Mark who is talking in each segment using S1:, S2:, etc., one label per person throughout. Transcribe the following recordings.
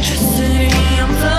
S1: Ladies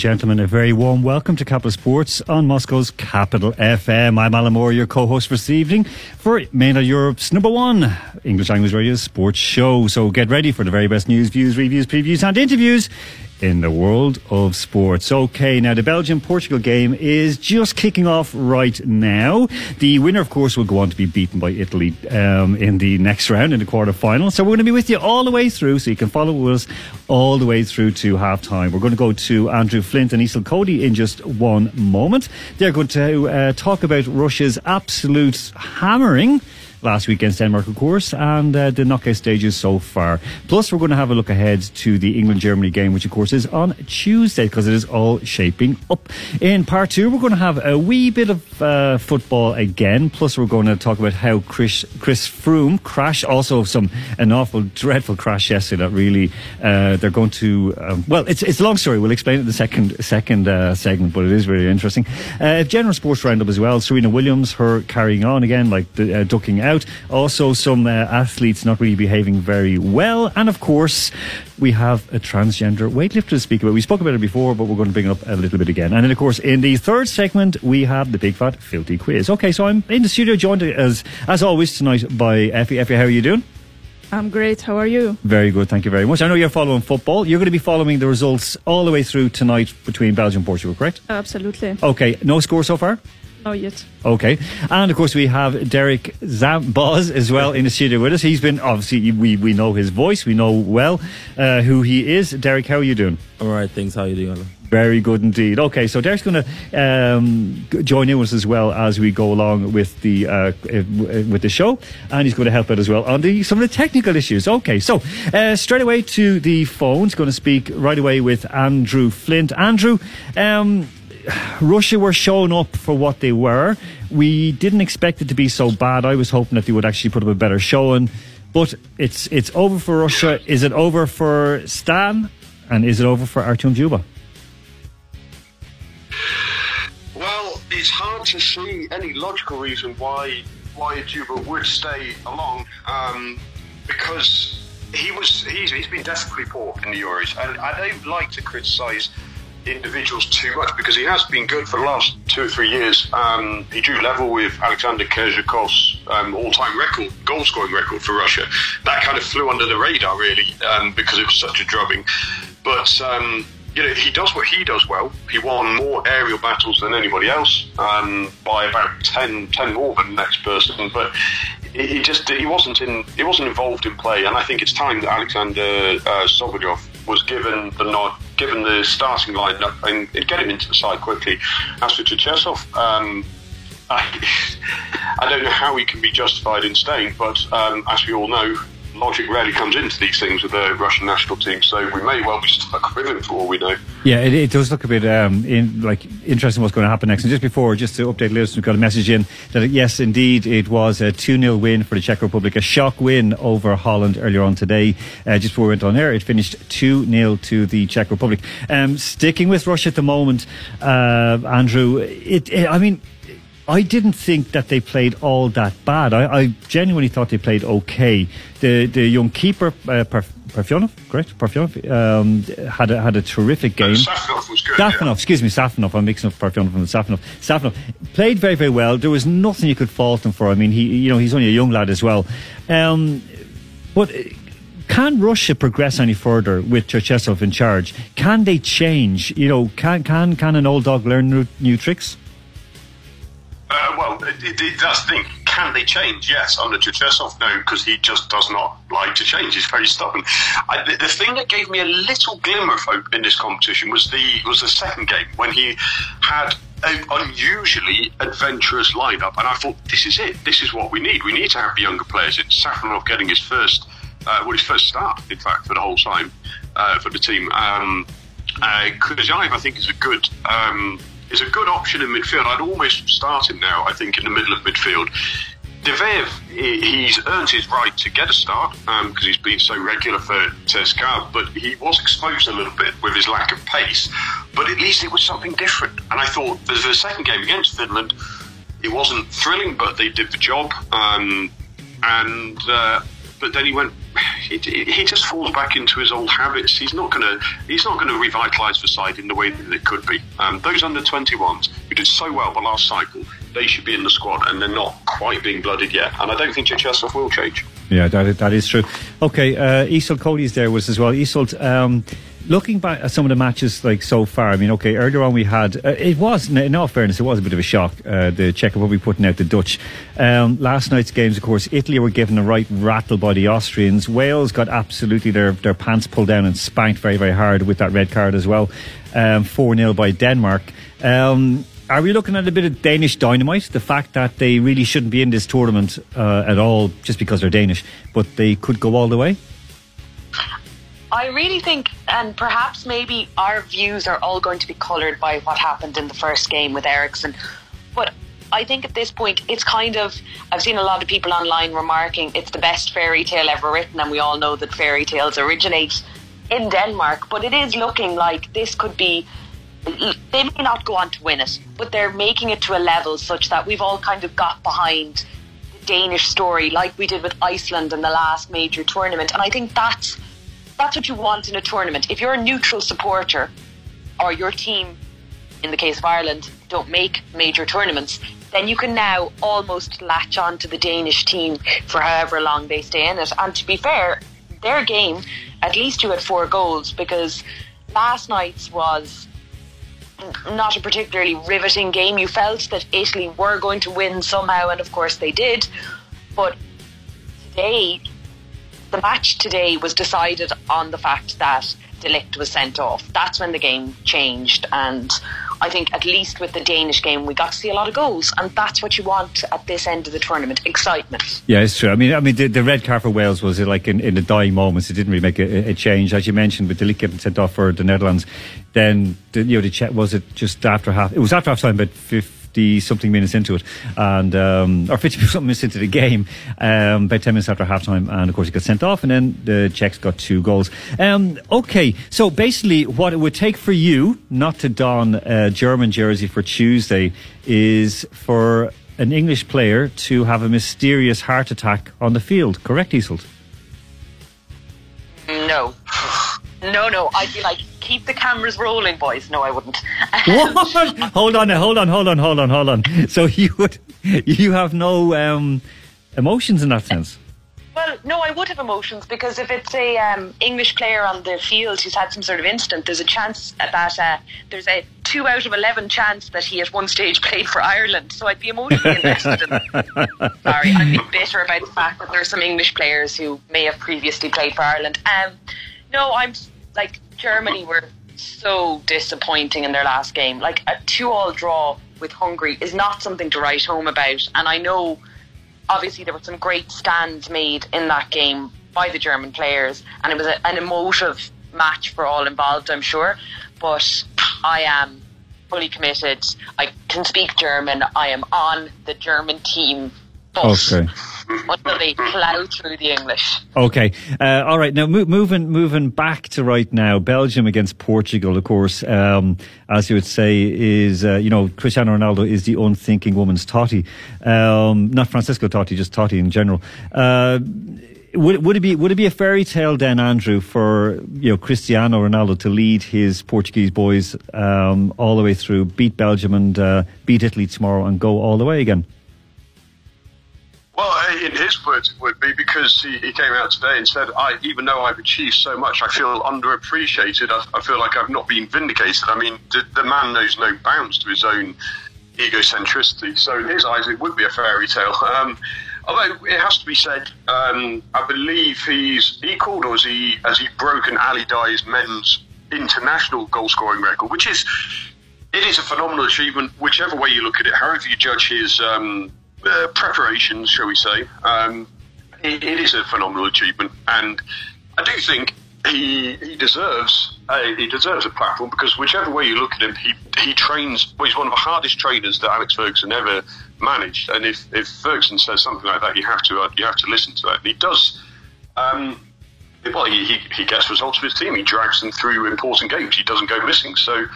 S1: gentlemen, a very warm welcome to Capital Sports on Moscow's Capital FM. I'm Alan Moore, your co-host for this evening for mainland Europe's number one English language radio sports show. So get ready for the very best news, views, reviews, previews and interviews in the world of sports. Okay, now the Belgium Portugal game is just kicking off right now. The winner, of course, will go on to be beaten by Italy um, in the next round in the quarter final. So we're going to be with you all the way through, so you can follow us all the way through to halftime. We're going to go to Andrew Flint and Isolt Cody in just one moment. They're going to uh, talk about Russia's absolute hammering last week against Denmark, of course, and uh, the knockout stages so far. Plus, we're going to have a look ahead to the England Germany game, which, of course, is on Tuesday because it is all shaping up. In part two, we're going to have a wee bit of uh, football again. Plus, we're going to talk about how Chris, Chris Froome crashed. Also, some an awful, dreadful crash yesterday that really uh, they're going to. Um, well, it's it's a long story. We'll explain it in the second second uh, segment, but it is really interesting. Uh, general sports roundup as well. Serena Williams, her carrying on again, like the, uh, ducking out out. Also, some uh, athletes not really behaving very well. And of course, we have a transgender weightlifter to speak about. We spoke about it before, but we're going to bring it up a little bit again. And then, of course, in the third segment, we have the big fat filthy quiz. Okay, so I'm in the studio joined as as always tonight by Effie. Effie, how are you doing?
S2: I'm great. How are you?
S1: Very good. Thank you very much. I know you're following football. You're going to be following the results all the way through tonight between Belgium and Portugal, correct?
S2: Absolutely.
S1: Okay. No score so far?
S2: Not yet.
S1: Okay. And of course, we have Derek Zamboz as well in the studio with us. He's been, obviously, we, we know his voice, we know well uh, who he is. Derek, how are you doing?
S3: All right, thanks. How are you doing, Alan?
S1: Very good indeed. Okay, so Derek's going to um, join in with us as well as we go along with the uh, with the show, and he's going to help out as well on the some of the technical issues. Okay, so uh, straight away to the phones. Going to speak right away with Andrew Flint. Andrew. Um, Russia were showing up for what they were. We didn't expect it to be so bad. I was hoping that they would actually put up a better showing. But it's it's over for Russia. Is it over for Stan? And is it over for Artem Dzyuba?
S4: Well, it's hard to see any logical reason why why Dzyuba would stay along um, because he was he's, he's been desperately poor in the Euros, and I don't like to criticise individuals too much because he has been good for the last two or three years. Um, he drew level with Alexander Kerzhakov's um, all-time record, goal-scoring record for Russia. That kind of flew under the radar really um, because it was such a drubbing. But um, you know, he does what he does well. He won more aerial battles than anybody else um, by about 10, 10 more than the next person. But he just he wasn't in he wasn't involved in play, and I think it's time that Alexander uh, was given the nod, given the starting lineup, and get him into the side quickly. As for Cherchesov, um, I, I don't know how he can be justified in staying, but um, as we all know, logic rarely comes into these things with the Russian national team, so we may well be stuck with him for all we know.
S1: Yeah, it, it does look a bit um, in, like interesting what's going to happen next. And just before, just to update listeners, we've got a message in that yes, indeed, it was a 2 0 win for the Czech Republic, a shock win over Holland earlier on today. Uh, just before we went on air, it finished 2 0 to the Czech Republic. Um, sticking with Russia at the moment, uh, Andrew, it, it, I mean, I didn't think that they played all that bad. I, I genuinely thought they played okay. The the young keeper, uh, Parfionov, correct? Parfionov um, had a, had a terrific game.
S4: Safonov was good.
S1: Safonov,
S4: yeah.
S1: excuse me, Safonov. I'm mixing up Parfionov and Safonov. Safonov played very very well. There was nothing you could fault him for. I mean, he you know he's only a young lad as well. Um, but can Russia progress any further with Cherchesov in charge? Can they change? You know, can can can an old dog learn new, new tricks?
S4: Uh, well, it, it, that's the thing. Can they change? Yes. Under Cherchesov, no, because he just does not like to change. He's very stubborn. I, the, the, thing that gave me a little glimmer of hope in this competition was the was the second game when he had an unusually adventurous lineup, and I thought this is it. This is what we need. We need to have younger players. It's Safonov getting his first, uh, well, his first start, in fact, for the whole time uh, for the team. Um, uh, I think, is a good. Um, is a good option in midfield. I'd almost start him now, I think, in the middle of midfield. Diveev, he's earned his right to get a start because um, he's been so regular for CSKA, but he was exposed a little bit with his lack of pace. But at least it was something different. And I thought for the second game against Finland, it wasn't thrilling, but they did the job. Um, and uh, but then he went. He, he just falls back into his old habits. He's not going to. He's not going to revitalise the side in the way that it could be. Um, those under 21s who did so well the last cycle, they should be in the squad, and they're not quite being blooded yet. And I don't think Cherchesov will change.
S1: Yeah, that, that is true. Okay, uh, Cody's there was as well. Isolt, um, looking back at some of the matches like so far, I mean, okay, earlier on we had uh, it was in all fairness, it was a bit of a shock. Uh, the Czech Republic putting out the Dutch. Um, last night's games, of course, Italy were given a right rattle by the Austrians. Wales got absolutely their their pants pulled down and spanked very very hard with that red card as well. Um, four um, 0 by Denmark. Um, are we looking at a bit of Danish dynamite? The fact that they really shouldn't be in this tournament uh, at all just because they're Danish, but they could go all the way?
S3: I really think, and perhaps maybe our views are all going to be coloured by what happened in the first game with Eriksen. But I think at this point, it's kind of. I've seen a lot of people online remarking it's the best fairy tale ever written, and we all know that fairy tales originate in Denmark. But it is looking like this could be. They may not go on to win it, but they're making it to a level such that we've all kind of got behind the Danish story, like we did with Iceland in the last major tournament. And I think that's that's what you want in a tournament. If you're a neutral supporter or your team, in the case of Ireland, don't make major tournaments, then you can now almost latch on to the Danish team for however long they stay in it. And to be fair, their game, at least you had four goals because last night's was not a particularly riveting game. You felt that Italy were going to win somehow, and of course they did. But today, the match today was decided on the fact that de Ligt was sent off. That's when the game changed, and I think at least with the Danish game, we got to see a lot of goals, and that's what you want at this end of the tournament: excitement.
S1: Yeah, it's true. I mean, I mean, the, the red card for Wales was like in, in the dying moments. It didn't really make a, a change, as you mentioned, with de Ligt getting sent off for the Netherlands. Then, the, you know, the check was it just after half? It was after half time, but. 50, 50 something minutes into it, and um, or 50 something minutes into the game, um, about 10 minutes after halftime, and of course he got sent off, and then the Czechs got two goals. Um, okay, so basically, what it would take for you not to don a German jersey for Tuesday is for an English player to have a mysterious heart attack on the field. Correct, Isolt?
S3: No. No, no. I'd be like, keep the cameras rolling, boys. No, I wouldn't.
S1: what? hold on, hold on, hold on, hold on, hold on. So you would, you have no um, emotions in that sense.
S3: Well, no, I would have emotions because if it's a um, English player on the field who's had some sort of incident, there's a chance that uh, there's a two out of eleven chance that he at one stage played for Ireland. So I'd be emotionally invested. in Sorry, I'd be bitter about the fact that there are some English players who may have previously played for Ireland. Um, no, I'm like Germany were so disappointing in their last game. Like a two-all draw with Hungary is not something to write home about. And I know, obviously, there were some great stands made in that game, by the German players, and it was a, an emotive match for all involved, I'm sure. But I am fully committed. I can speak German. I am on the German team bus
S1: Okay.
S3: until they plough through the English.
S1: Okay. Uh, all right. Now, mo- moving moving back to right now, Belgium against Portugal, of course, um, as you would say, is uh, you know Cristiano Ronaldo is the unthinking woman's Totti, um, not Francisco Totti, just Totti in general. Uh, would, would it be would it be a fairy tale then, Andrew, for you know Cristiano Ronaldo to lead his Portuguese boys um, all the way through, beat Belgium and uh, beat Italy tomorrow, and go all the way again?
S4: Well, in his words, it would be because he, he came out today and said, "I, even though I've achieved so much, I feel underappreciated. I, I feel like I've not been vindicated. I mean, the, the man knows no bounds to his own egocentricity. So in his eyes, it would be a fairy tale. Um, although it has to be said, um, I believe he's equalled or has he has he broken Ali Daei's men's international goal scoring record, which is it is a phenomenal achievement, whichever way you look at it. However you judge his um, uh, preparations, shall we say, um, it, it is a phenomenal achievement, and I do think he he deserves a, he deserves a platform because whichever way you look at him, he he trains. Well, he's one of the hardest trainers that Alex Ferguson ever managed, and if if Ferguson says something like that, you have to uh, you have to listen to that. And he does. Um, well, he, he, he gets results for his team. He drags them through important games. He doesn't go missing. So,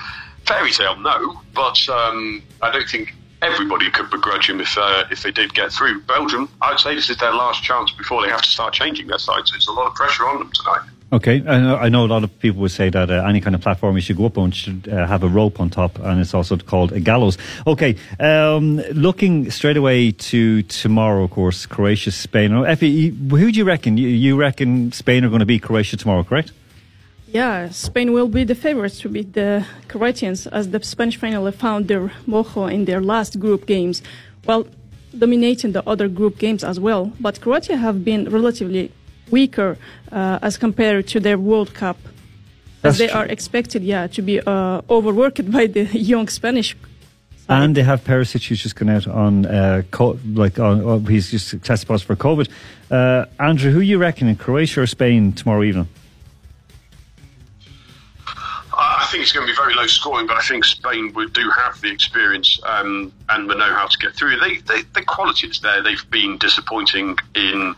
S4: fairy tale, no. But um, I don't think everybody could begrudge him if uh, if they did get through. Belgium, I'd say this is their last chance before they have to start changing their side. So it's a lot of pressure on them tonight.
S1: Okay, I know, I know a lot of people would say that uh, any kind of platform you should go up on should uh, have a rope on top, and it's also called a gallows. Okay, um, looking straight away to tomorrow, of course, Croatia, Spain. Effie, who do you reckon? You, you reckon Spain are going to beat Croatia tomorrow, correct?
S2: Yeah, Spain will be the favorites to beat the Croatians as the Spanish finally found their mojo in their last group games, while dominating the other group games as well. But Croatia have been relatively weaker uh, as compared to their World Cup,
S1: That's
S2: as they
S1: true.
S2: are expected, yeah, to be uh, overworked by the young Spanish.
S1: And they have Perisic, who's just gone out on uh, co- like on, oh, he's just tested positive for COVID. Uh, Andrew, who you reckon in Croatia or Spain tomorrow evening?
S4: I think it's going to be very low scoring, but I think Spain would do have the experience um, and will know how to get through. They, they, the quality is there. They've been disappointing in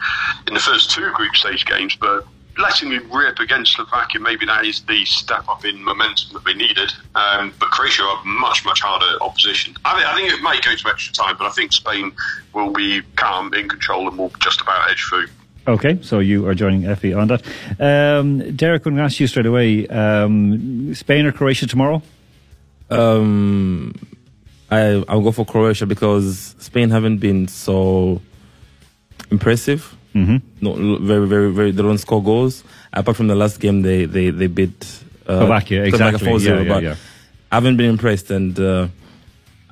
S4: in the first two group stage games, but letting them rip against Slovakia, maybe that is the step up in momentum that they needed. Um, but Croatia are much, much harder opposition. I, think- I think it may go to extra time, but I think Spain will be calm, in control, and will just about edge through.
S1: Okay, so you are joining Effie on that. Um, Derek, I'm going to ask you straight away um, Spain or Croatia tomorrow?
S5: Um, I I'll go for Croatia because Spain haven't been so impressive.
S1: Mm-hmm.
S5: No, very very very. They don't score goals. Apart from the last game, they they they beat uh,
S1: Slovakia, exactly.
S5: 4-0,
S1: Yeah, yeah,
S5: but
S1: yeah.
S5: I haven't been impressed, and uh,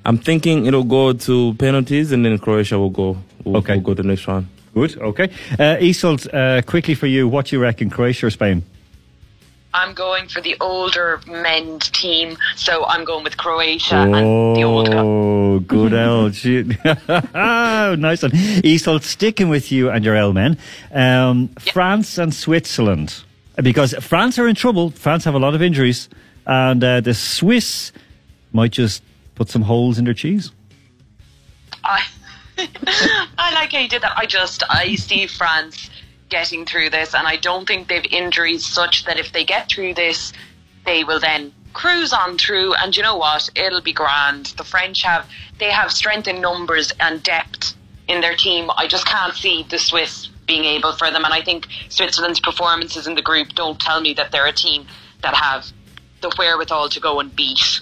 S5: I'm thinking it'll go to penalties, and then Croatia will go. Will,
S1: Okay.
S5: will go to the next round.
S1: Good, okay. Uh, Isolt, uh, quickly for you, what do you reckon, Croatia or Spain?
S3: I'm going for the older men's team, so I'm going with Croatia and the old guy.
S1: Oh, good shit. nice one. Isolt, sticking with you and your L men. Um, France and Switzerland. Because France are in trouble. France have a lot of injuries. And uh, the Swiss might just put some holes in their cheese.
S3: I, I like how you did that. I just I see France getting through this, and I don't think they've injuries such that if they get through this, they will then cruise on through. And you know what? It'll be grand. The French have they have strength in numbers and depth in their team. I just can't see the Swiss being able for them. And I think Switzerland's performances in the group don't tell me that they're a team that have the wherewithal to go and beat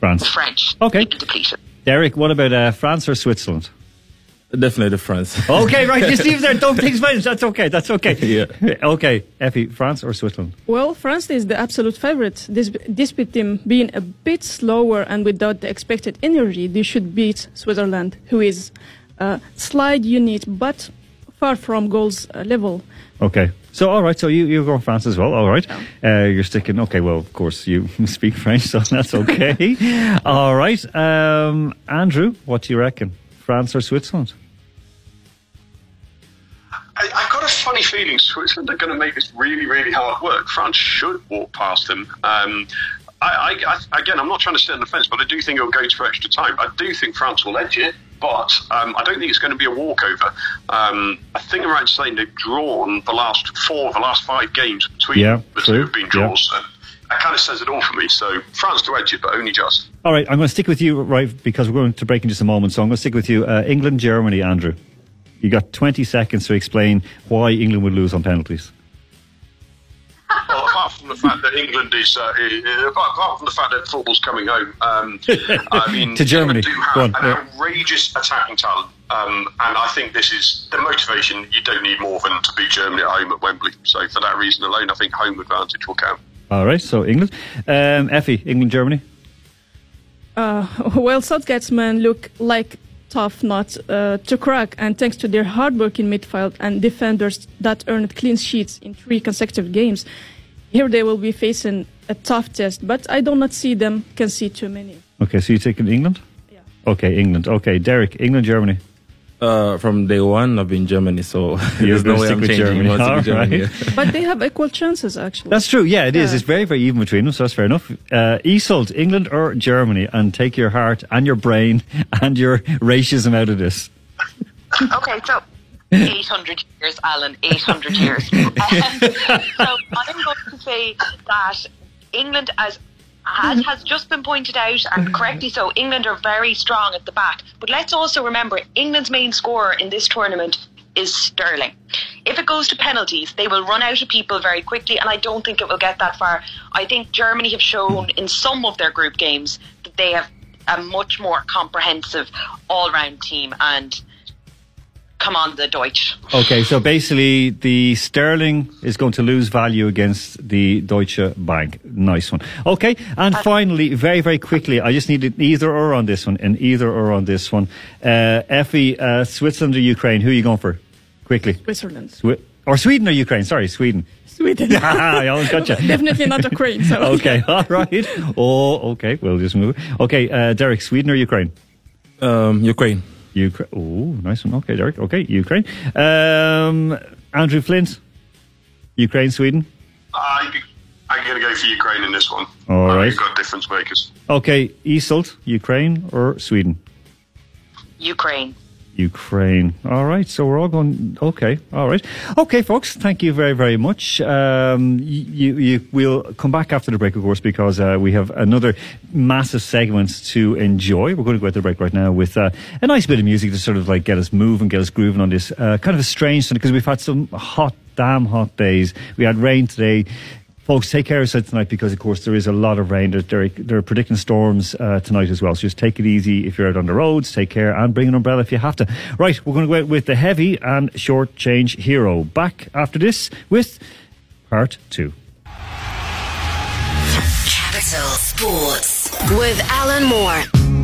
S1: France.
S3: the French.
S1: Okay.
S3: Depleted.
S1: Derek, what about uh, France or Switzerland?
S5: Definitely the France.
S1: Okay, right. You see if there don't think Spanish. That's okay. That's okay.
S5: Yeah.
S1: Okay, Effie, France or Switzerland?
S2: Well, France is the absolute favorite. This, despite them being a bit slower and without the expected energy, they should beat Switzerland, who is a slight unit but far from goals uh, level.
S1: Okay. So, all right. So you you go France as well. All right. Uh, you're sticking. Okay. Well, of course you speak French, so that's okay. all right. Um, Andrew, what do you reckon? France or Switzerland?
S4: I, I've got a funny feeling Switzerland are going to make this really, really hard work. France should walk past them. Um, I, I, I, again, I'm not trying to sit on the fence, but I do think it'll go to extra time. I do think France will edge it, but um, I don't think it's going to be a walkover. Um, I think I'm right in saying they've drawn the last four of the last five games between
S1: Yeah,
S4: the two have been draws.
S1: Yeah.
S4: That kind of says it all for me. So France to edge it, but only just.
S1: All right, I'm going to stick with you, right, because we're going to break in just a moment. So I'm going to stick with you. Uh, England, Germany, Andrew. You got 20 seconds to explain why England would lose on penalties.
S4: Well, apart from the fact that England is, uh, apart from the fact that football's coming home, um, I mean,
S1: To Germany.
S4: Do
S1: Go
S4: have
S1: on,
S4: an
S1: yeah.
S4: outrageous attacking talent, um, and I think this is the motivation. You don't need more than to beat Germany at home at Wembley. So for that reason alone, I think home advantage will count.
S1: All right, so England. Um, Effie, England, Germany.
S2: Well, Southgate's men look like tough nuts uh, to crack, and thanks to their hard work in midfield and defenders that earned clean sheets in three consecutive games, here they will be facing a tough test. But I do not see them concede too many.
S1: Okay, so you're taking England?
S2: Yeah.
S1: Okay, England. Okay, Derek, England, Germany.
S5: Uh, from day one, I've been Germany, so
S1: You're
S5: there's no way I'm changing.
S1: Germany.
S5: I'm gonna stick with Germany,
S1: right.
S5: yeah.
S2: But they have equal chances, actually.
S1: That's true. Yeah, it is.
S2: Yeah.
S1: It's very, very even between them, so that's fair enough. Uh, Isolt, England or Germany, and take your heart and your brain and your racism out of this.
S3: Okay, so 800 years, Alan, 800 years. Um, so I'm going to say that England, as has, has just been pointed out, and mm. correctly so, England are very strong at the back. But let's also remember, England's main scorer in this tournament is Sterling. If it goes to penalties, they will run out of people very quickly, and I don't think it will get that far. I think Germany have shown in some of their group games that they have a much more comprehensive all-round team, and come on, the Deutsch.
S1: Okay, so basically, the sterling is going to lose value against the Deutsche Bank. Nice one. Okay, and finally, very, very quickly, I just need an either or on this one, and either or on this one. Uh, Effie, uh, Switzerland or Ukraine? Who are you going for? Quickly.
S2: Switzerland.
S1: Swi- or Sweden or Ukraine? Sorry, Sweden.
S2: Sweden.
S1: I always got you.
S2: Definitely not Ukraine. So
S1: Okay, all right. Oh, okay, we'll just move. Okay, uh, Derek, Sweden or Ukraine?
S5: Um, Ukraine.
S1: Ukraine. Oh, nice one. Okay, Derek. Okay, Ukraine. Um, Andrew Flint, Ukraine, Sweden.
S4: I, I'm going to go for Ukraine in this one.
S1: All
S4: I
S1: right.
S4: think We've got difference makers.
S1: Okay, Isolt, Ukraine or Sweden?
S3: Ukraine.
S1: Ukraine. All right, so we're all going. Okay, all right. Okay, folks, thank you very, very much. Um, you, you, we'll come back after the break, of course, because uh, we have another massive segment to enjoy. We're going to go at the break right now with uh, a nice bit of music to sort of like get us moving, get us grooving on this uh, kind of a strange thing because we've had some hot, damn hot days. We had rain today. Folks, take care of yourselves tonight because, of course, there is a lot of rain. They're, they're predicting storms uh, tonight as well. So just take it easy if you're out on the roads. Take care and bring an umbrella if you have to. Right, we're going to go out with the heavy and short change hero. Back after this with part two.
S6: Capital Sports with Alan Moore.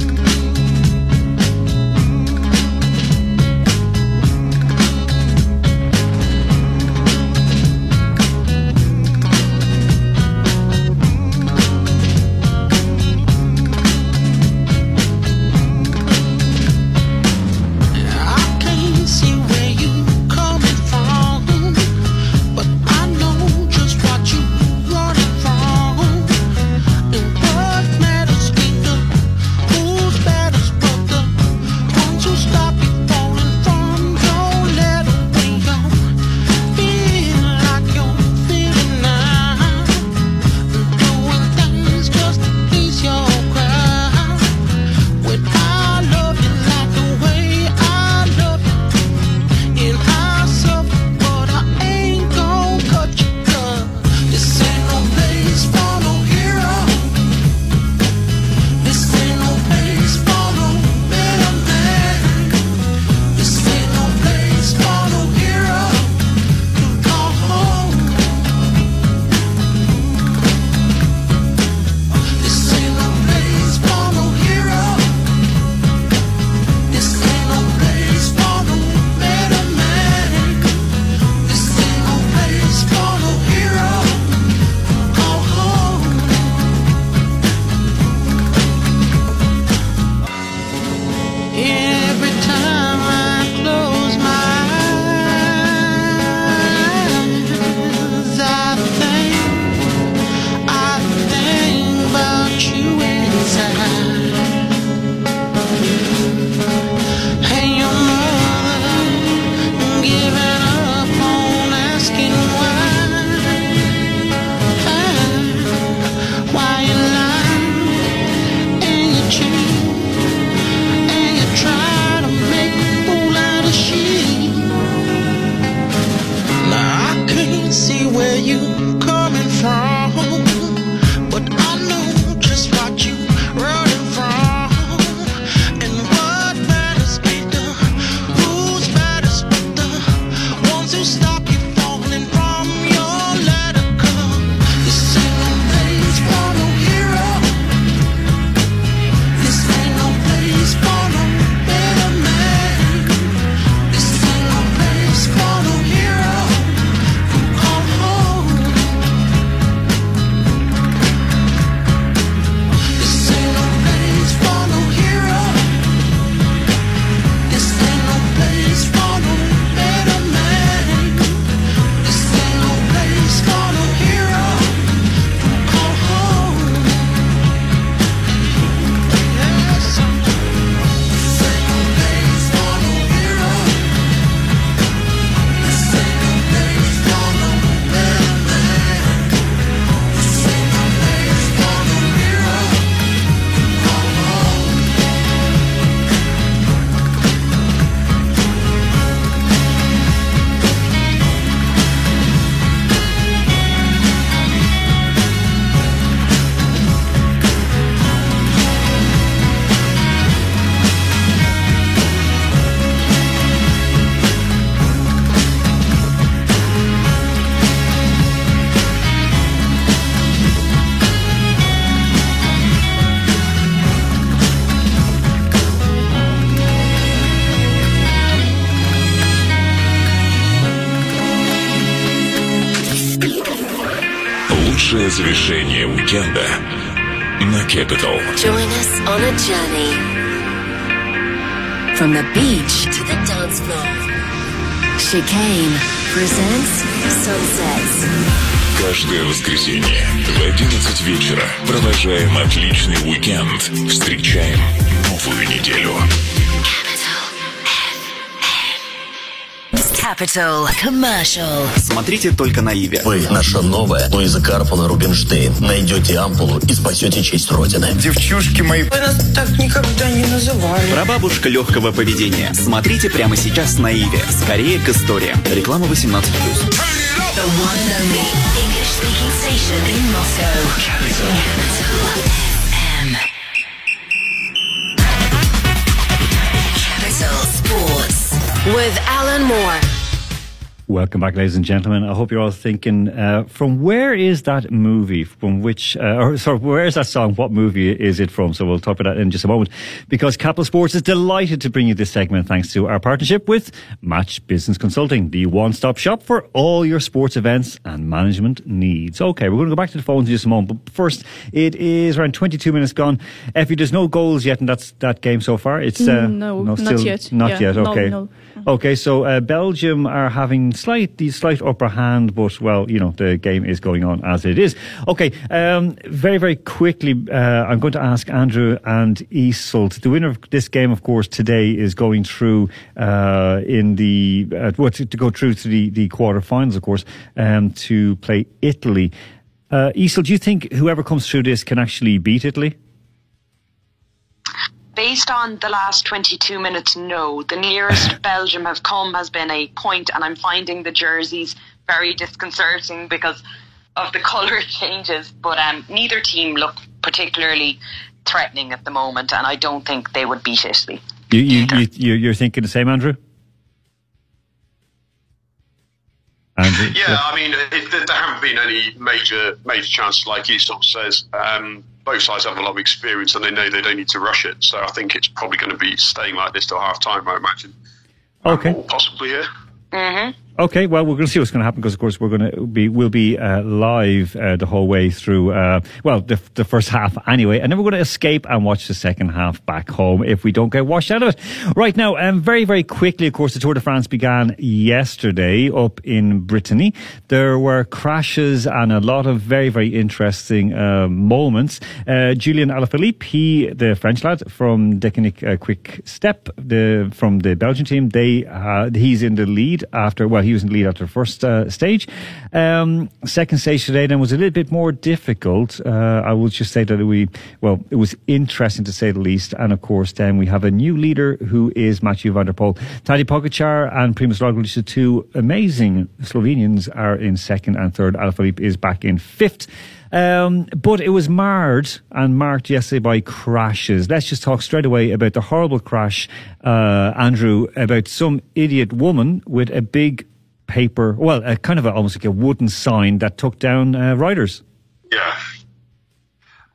S7: Воскресенье в 11 вечера продолжаем отличный уикенд. Встречаем новую неделю.
S6: Capital Commercial.
S8: Смотрите только на Иве.
S9: Вы, наша новая Луиза Карпана Рубинштейн, найдете ампулу и спасете честь Родины.
S8: Девчушки мои.
S10: Вы нас так никогда не называли.
S8: Прабабушка легкого поведения. Смотрите прямо сейчас на Иве. Скорее к историям. Реклама 18+.
S6: The one and only English speaking station in Moscow. Capital. Capital Sports. With Alan Moore.
S1: Welcome back, ladies and gentlemen. I hope you're all thinking, uh, from where is that movie? From which, uh, or sorry, where is that song? What movie is it from? So we'll talk about that in just a moment. Because Capital Sports is delighted to bring you this segment thanks to our partnership with Match Business Consulting, the one-stop shop for all your sports events and management needs. Okay, we're going to go back to the phones in just a moment. But first, it is around 22 minutes gone. Effie, there's no goals yet in that, that game so far. It's, uh,
S2: No, not
S1: still,
S2: yet.
S1: Not
S2: Yeah,
S1: yet,
S2: no,
S1: okay.
S2: no.
S1: Okay, so uh, Belgium are having slight the slight upper hand, but well, you know the game is going on as it is. Okay, um, very very quickly, uh, I'm going to ask Andrew and Isolt. The winner of this game, of course, today is going through uh, in the uh, well, to, to go through to the the quarterfinals, of course, um, to play Italy. Uh, Isolt, do you think whoever comes through this can actually beat Italy?
S3: Based on the last 22 minutes, no. The nearest Belgium have come has been a point, and I'm finding the jerseys very disconcerting because of the colour changes. But um, neither team look particularly threatening at the moment, and I don't think they would beat Italy.
S1: You, you, you, you- you're thinking the same, Andrew? Andrew?
S4: Yeah, I mean, it, there there haven't been any major major chances, like he sort of says. Um, both sides have a lot of experience, and they know they don't need to rush it. So I think it's probably going to be staying like this till half time. I imagine.
S1: Okay.
S4: Or possibly here.
S3: Mm-hmm.
S1: Okay, well, we're going to see what's going to happen because, of course, we're going to be we'll be uh, live uh, the whole way through. Uh, well, the, the first half anyway, and then we're going to escape and watch the second half back home if we don't get washed out of it. Right now, um, very very quickly, of course, the Tour de France began yesterday up in Brittany. There were crashes and a lot of very very interesting uh, moments. Uh, Julian Alaphilippe, he the French lad from Deceuninck uh, Quick Step, the from the Belgian team, they he's in the lead after well he was in lead after the first uh, stage. Um, second stage today then was a little bit more difficult. Uh, I will just say that we well it was interesting to say the least, and of course then we have a new leader who is Mathieu van der Poel, Tadej Pogacar and Primoz Roglic, the two amazing Slovenians are in second and third. Alaphilippe is back in fifth. Um, but it was marred and marked yesterday by crashes. Let's just talk straight away about the horrible crash, uh, Andrew, about some idiot woman with a big paper, well, a kind of a, almost like a wooden sign that took down uh, riders.
S4: Yeah.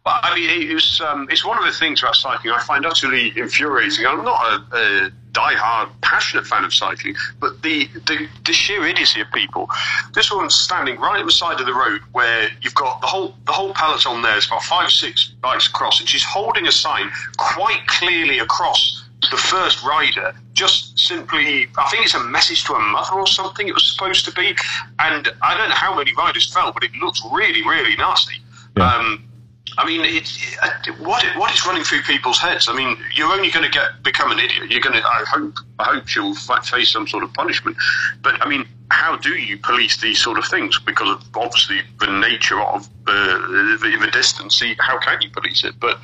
S4: But I mean, um, it's one of the things about cycling I find utterly infuriating. I'm not a, a die-hard, passionate fan of cycling, but the, the, the sheer idiocy of people. This woman's standing right at the side of the road where you've got the whole the whole peloton there. It's got five six bikes across, and she's holding a sign quite clearly across the first rider. Just simply, I think it's a message to a mother or something. It was supposed to be, and I don't know how many riders fell, but it looks really, really nasty.
S1: Yeah.
S4: Um, I mean, it's uh, what what is running through people's heads. I mean, you're only going to get become an idiot. You're going to. I hope. I hope she'll face some sort of punishment. But I mean, how do you police these sort of things? Because of obviously the nature of the the, the distance. See, how can you police it? But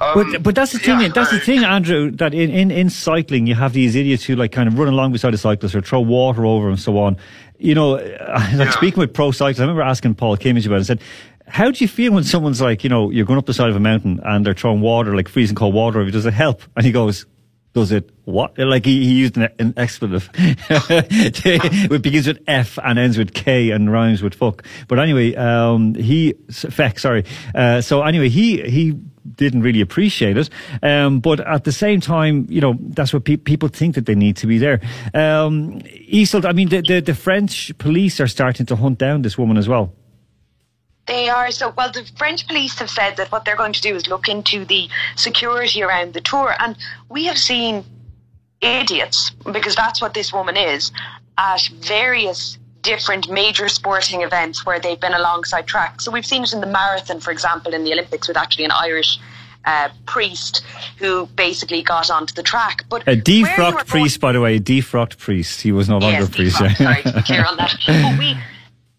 S4: um,
S1: But but that's the thing.
S4: yeah,
S1: that's the
S4: uh,
S1: thing, Andrew. That in, in, in cycling, you have these idiots who like kind of run along beside the cyclist or throw water over and so on. You know, like
S4: Yeah.
S1: speaking with pro cyclists, I remember asking Paul Kimmage about it. I said, "How do you feel when someone's like, you know, you're going up the side of a mountain and they're throwing water, like freezing cold water? Does it help?" And he goes. Does it what? Like he, he used an, an expletive. it begins with F and ends with K and rhymes with fuck. But anyway, um, he feck. Sorry. Uh, so anyway, he he didn't really appreciate it. Um, but at the same time, you know, that's what pe- people think that they need to be there. Um, I mean, the, the the French police are starting to hunt down this woman as well.
S3: They are so well. The French police have said that what they're going to do is look into the security around the tour, and we have seen idiots because that's what this woman is at various different major sporting events where they've been alongside track. So we've seen it in the marathon, for example, in the Olympics with actually an Irish. Uh, priest who basically got onto the track, but
S1: A defrocked priest, by the way, a defrocked priest. He was no longer
S3: Yes,
S1: a priest.
S3: defrocked, sorry to be clear on that. But we,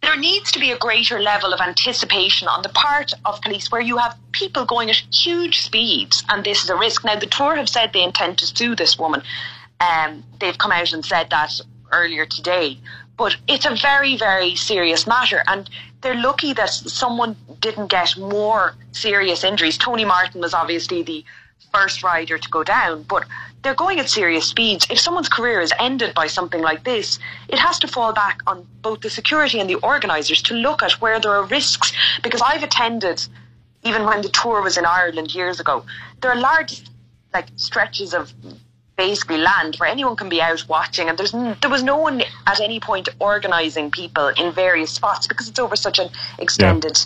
S3: there needs to be a greater level of anticipation on the part of police where you have people going at huge speeds and this is a risk. Now, the Tour have said they intend to sue this woman. Um, they've come out and said that earlier today. But it's a very, very serious matter. And they're lucky that someone didn't get more serious injuries. Tony Martin was obviously the first rider to go down, but they're going at serious speeds. If someone's career is ended by something like this, it has to fall back on both the security and the organisers to look at where there are risks. Because I've attended, even when the tour was in Ireland years ago, there are large like stretches of basically land where anyone can be out watching and there's there was no one at any point organising people in various spots because it's over such an extended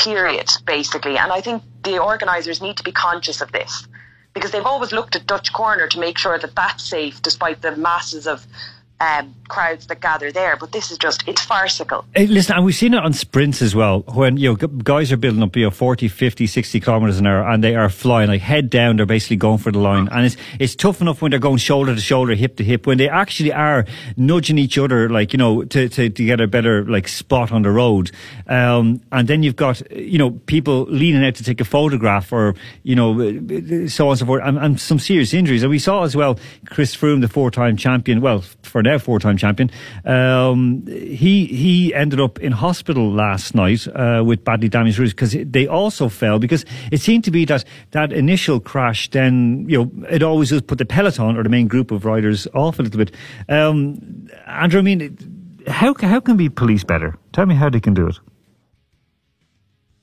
S3: period basically. And I think the organisers need to be conscious of this because they've always looked at Dutch Corner to make sure that that's safe despite the masses of um, crowds that gather there but this is just it's farcical
S1: Hey, listen, and we've seen it on sprints as well, when you know guys are building up, you know, 40, 50, 60 kilometers an hour, and they are flying like head down. They're basically going for the line, and it's it's tough enough when they're going shoulder to shoulder, hip to hip. When they actually are nudging each other, like you know, to to, to get a better like spot on the road, um, and then you've got you know people leaning out to take a photograph, or you know, so on and so forth, and, and some serious injuries. And we saw as well Chris Froome, the four-time champion, well for now four-time champion, um, he he ended up in hospital last night uh, with badly damaged ribs because they also fell because it seemed to be that that initial crash then you know it always does put the peloton or the main group of riders off a little bit. Um, Andrew, I mean, how how can we police better? Tell me how they can do it.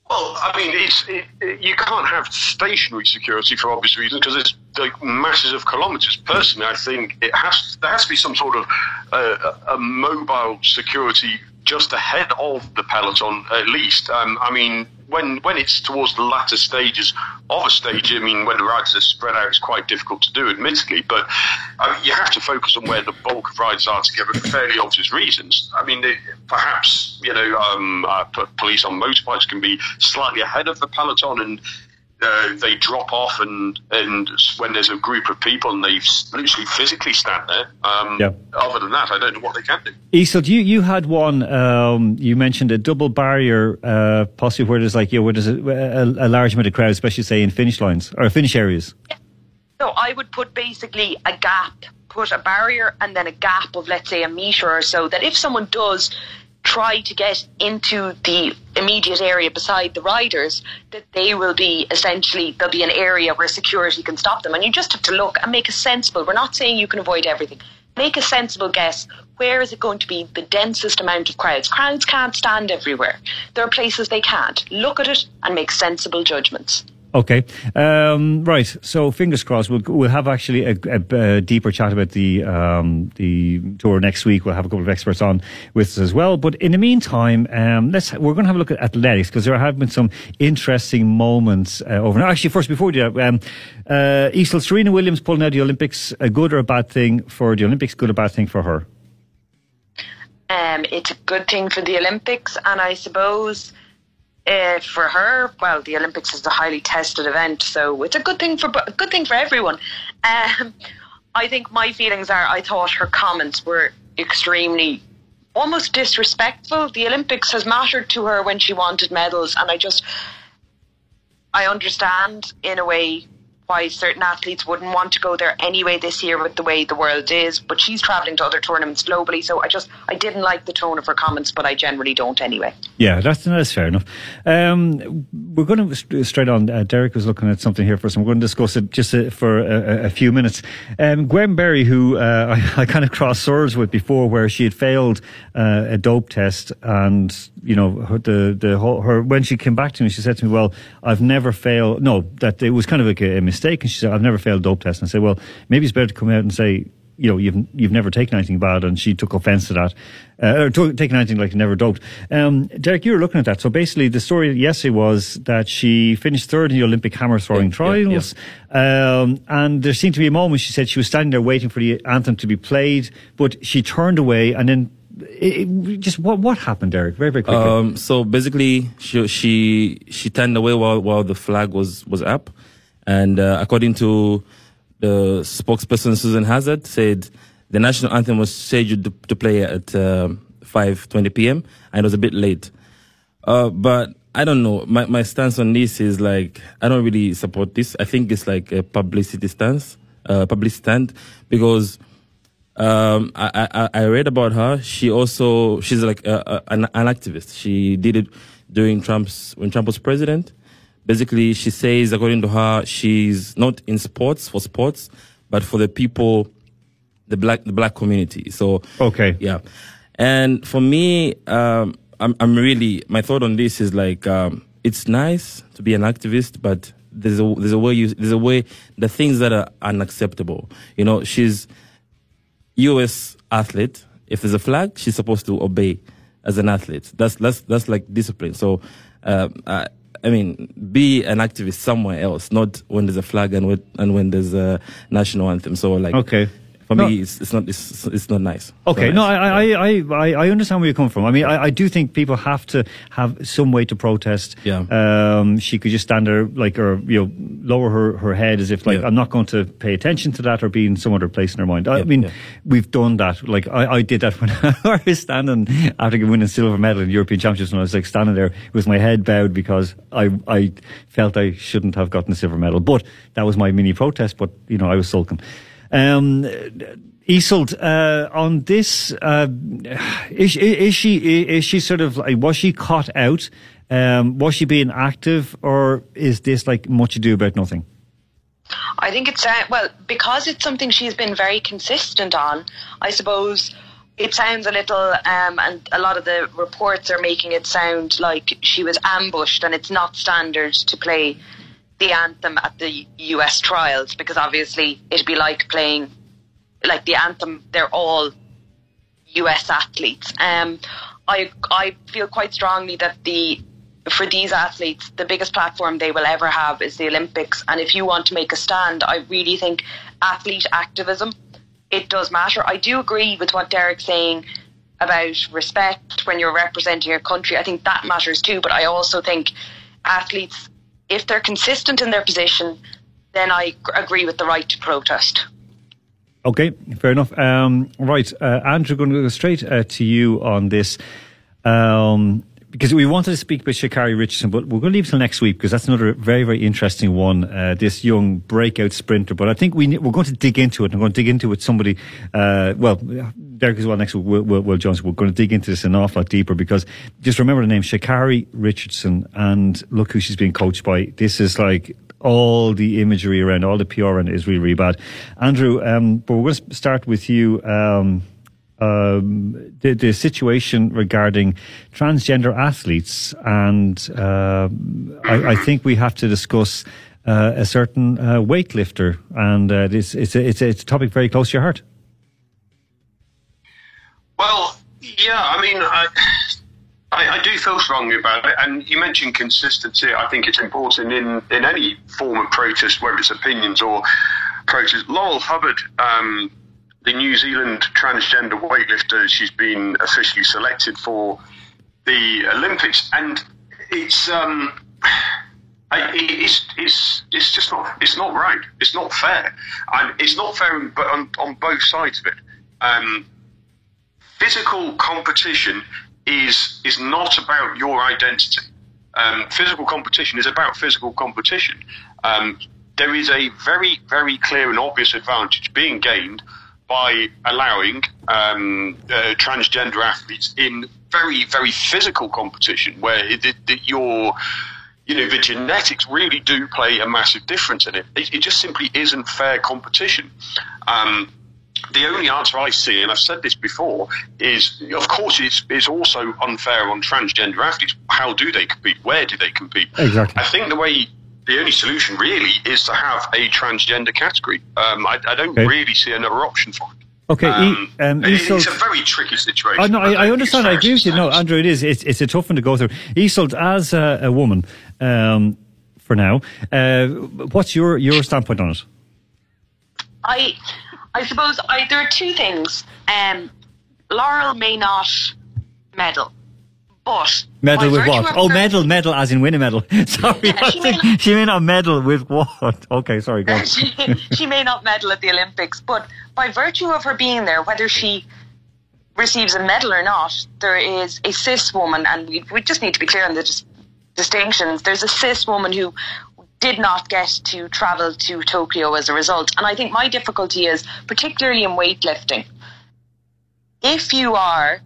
S4: Well, I mean, it's it, it- you can't have stationary security for obvious reasons because it's like masses of kilometres. Personally, I think it has there has to be some sort of uh, a mobile security just ahead of the peloton at least. Um, I mean, when when it's towards the latter stages of a stage, I mean, when the riders are spread out, it's quite difficult to do, admittedly. But I mean, you have to focus on where the bulk of riders are together for fairly obvious reasons. I mean, they, perhaps you know, um, uh, police on motorbikes can be slightly ahead of the peloton and. Uh, they drop off and and when there's a group of people and they literally physically stand there. Um,
S1: Yeah.
S4: Other than that, I don't know what they can do.
S1: Isolt, you, you had one, um, you mentioned a double barrier, uh, possibly where there's like, you know, where there's a, a, a large amount of crowd, especially say in finish lines or finish areas.
S3: So I would put basically a gap, put a barrier and then a gap of let's say a metre or so that if someone does try to get into the immediate area beside the riders, that they will be essentially there'll be an area where security can stop them. And you just have to look and make a sensible we're not saying you can avoid everything. Make a sensible guess. Where is it going to be the densest amount of crowds? Crowds can't stand everywhere. There are places they can't. Look at it and make sensible judgments.
S1: Okay, um, right. So fingers crossed. We'll we'll have actually a, a, a deeper chat about the um, the tour next week. We'll have a couple of experts on with us as well. But in the meantime, um, let's we're going to have a look at athletics because there have been some interesting moments uh, over. Actually, first before we do that, um, uh, Isolt Serena Williams pulling out the Olympics. A good or a bad thing for the Olympics? Good or bad thing for her?
S3: Um, it's a good thing for the Olympics, and I suppose uh, for her, well, the Olympics is a highly tested event, so it's a good thing for good thing for everyone. Um, I think my feelings are I thought her comments were extremely almost disrespectful. The Olympics has mattered to her when she wanted medals, and I just I understand in a way why certain athletes wouldn't want to go there anyway this year with the way the world is. But she's travelling to other tournaments globally, so I just I didn't like the tone of her comments, but I generally don't anyway.
S1: Yeah, that's that's fair enough. Um, we're going to straight on. Uh, Derek was looking at something here for and we're going to discuss it just uh, for a, a few minutes. Um, Gwen Berry, who uh, I, I kind of crossed swords with before, where she had failed uh, a dope test, and you know her, the the whole, her when she came back to me, she said to me, "Well, I've never failed. No, that it was kind of like a, a mistake." And she said, "I've never failed a dope test." And I said, "Well, maybe it's better to come out and say." you know you've you've never taken anything bad, and she took offence to that, uh, or took, taken anything like never doped. Um, Derek, you were looking at that. So basically, the story yesterday was that she finished third in the Olympic hammer throwing
S5: Yeah, yeah,
S1: trials, Um, and there seemed to be a moment she said she was standing there waiting for the anthem to be played, but she turned away, and then it, it- just what what happened, Derek? Very very quickly.
S5: Um, so basically, she she she turned away while while the flag was was up, and uh, according to the spokesperson Susan Hazzard, said the national anthem was scheduled to, to play at uh, 5:20 p.m. and it was a bit late. Uh, but I don't know. My my stance on this is like I don't really support this. I think it's like a publicity stance, uh, public stand, because um, I, I I read about her. She also she's like a, a, an, an activist. She did it during Trump's when Trump was president. Basically, she says, according to her, she's not in sports for sports, but for the people, the black the black community. So
S1: okay,
S5: yeah. And for me, um, I'm I'm really my thought on this is like um, it's nice to be an activist, but there's a there's a way you there's a way the things that are unacceptable. You know, she's U.S. athlete. If there's a flag, she's supposed to obey as an athlete. That's that's that's like discipline. So, um, I, I mean, be an activist somewhere else, not when there's a flag and when and when there's a national anthem. So, like,
S1: Okay.
S5: For
S1: No.
S5: me, it's, it's not it's, it's not nice.
S1: Okay, no,
S5: not nice.
S1: I, I, I, I I understand where you come from. I mean, I, I do think people have to have some way to protest.
S5: Yeah.
S1: Um, she could just stand there, like, or you know, lower her, her head as if, like,
S5: Yeah.
S1: I'm not going to pay attention to that or be in some other place in her mind. I
S5: Yeah,
S1: mean, we've done that. Like, I, I did that when I was standing after winning silver medal in European Championships, and I was like standing there with my head bowed because I, I felt I shouldn't have gotten the silver medal. But that was my mini protest. But you know, I was sulking. Um, Isolt, uh, on this, uh, is, is she is she sort of like was she caught out? Um, was she being active, or is this like much ado about nothing?
S3: I think it's uh, well because it's something she's been very consistent on. I suppose it sounds a little, um, and a lot of the reports are making it sound like she was ambushed, and it's not standard to play the anthem at the U.S. trials because obviously it'd be like playing like the anthem. They're all US athletes. Um, I I feel quite strongly that the for these athletes, the biggest platform they will ever have is the Olympics. And if you want to make a stand, I really think athlete activism it does matter. I do agree with what Derek's saying about respect when you're representing your country. I think that matters too. But I also think athletes, if they're consistent in their position, then I agree with the right to protest.
S1: Okay, fair enough. Um, right, uh, Andrew, going to go straight uh, to you on this. Um, because we wanted to speak about Sha'Carri Richardson, but we're going to leave till next week because that's another very, very interesting one. Uh, this young breakout sprinter, but I think we we're going to dig into it. I'm going to dig into it somebody. Uh, well, Derek as well. Next week, Will, Will, Will Jones. We're going to dig into this an awful lot deeper because just remember the name Sha'Carri Richardson, and look who she's being coached by. This is like all the imagery around, all the PR around it is really, really bad. Andrew, um, but we're going to start with you. Um, um, the, the situation regarding transgender athletes, and uh, I, I think we have to discuss uh, a certain uh, weightlifter, and uh, this, it's, a, it's, a, it's a topic very close to your heart.
S4: Well, yeah, I mean, I, I, I do feel strongly about it, and you mentioned consistency. I think it's important in, in any form of protest, whether it's opinions or protest. Laurel Hubbard, um, the New Zealand transgender weightlifter, she's been officially selected for the Olympics, and it's um, it's it's it's just not it's not right. It's not fair, and it's not fair on, on, on both sides of it. Um, physical competition is is not about your identity. Um, physical competition is about physical competition. Um, there is a very very clear and obvious advantage being gained by allowing um, uh, transgender athletes in very very physical competition where it, your you know the genetics really do play a massive difference in it. It, it just simply isn't fair competition. Um, the only answer I see, and I've said this before, is of course it's, it's also unfair on transgender athletes. How do they compete? Where do they compete?
S1: Exactly.
S4: I think the way, the only solution really is to have a transgender category. Um, I, I don't
S1: Okay.
S4: really see another option for it.
S1: Okay,
S4: Um,
S1: E- um,
S4: it-
S1: Isolt-
S4: it's a very tricky situation.
S1: Oh, no, I,
S4: but
S1: I understand. I agree with you. No. Andrew, it is. It's, it's a tough one to go through. Isolt, as a, a woman, um, for now, uh, what's your, your standpoint on it?
S3: I, I suppose I, there are two things. Um, Laurel may not medal, but
S1: Medal with what? Oh, medal, medal, as in win a medal. sorry,
S3: Yeah, she may
S1: think she may not medal with what? Okay, sorry, go
S3: she, she may not medal at the Olympics, but by virtue of her being there, whether she receives a medal or not, there is a cis woman, and we, we just need to be clear on the dis- distinctions. There's a cis woman who did not get to travel to Tokyo as a result. And I think my difficulty is, particularly in weightlifting, if you are,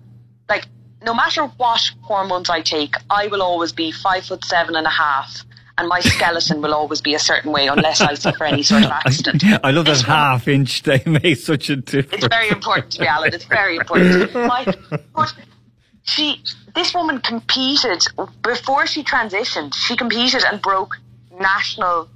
S3: like, no matter what hormones I take, I will always be five foot seven and a half. And my skeleton will always be a certain way unless I suffer any sort of accident.
S1: I love that
S3: woman-
S1: half inch. They make such a difference.
S3: it's very important to me, Alan. It's very important. My, she, this woman competed before she transitioned. She competed and broke national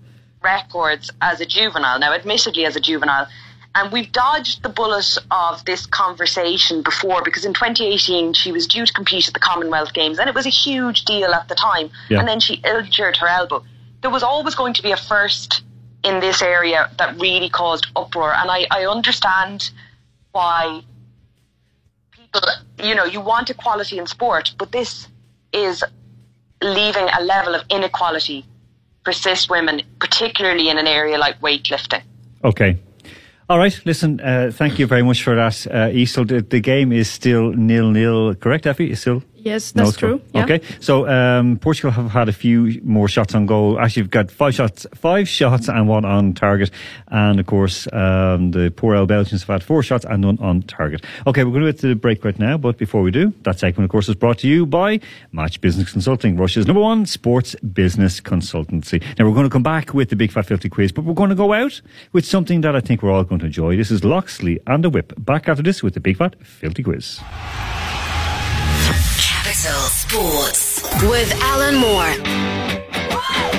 S3: records as a juvenile. Now, admittedly, as a juvenile, and we've dodged the bullet of this conversation before because in 2018 she was due to compete at the Commonwealth Games, and it was a huge deal at the time.
S1: Yeah.
S3: And then she injured her elbow. There was always going to be a first in this area that really caused uproar, and I, I understand why people, you know, you want equality in sport, but this is leaving a level of inequality for cis women, particularly in an area like weightlifting.
S1: Okay. All right. Listen, uh, thank you very much for that, uh, Isolt. The, the game is still nil nil. Correct, Effie? Is still
S2: Yes, that's
S1: score?
S2: true. Yeah.
S1: Okay. So um, Portugal have had a few more shots on goal. Actually, you've got five shots, five shots and one on target. And of course, um, the poor old Belgians have had four shots and none on target. Okay, we're going to get to the break right now. But before we do, that segment, of course, is brought to you by Match Business Consulting, Russia's number one sports business consultancy. Now, we're going to come back with the Big Fat Filthy Quiz, but we're going to go out with something that I think we're all going to enjoy. This is Loxley and the Whip. Back after this with the Big Fat Filthy Quiz.
S6: Capital Sports with Alan Moore.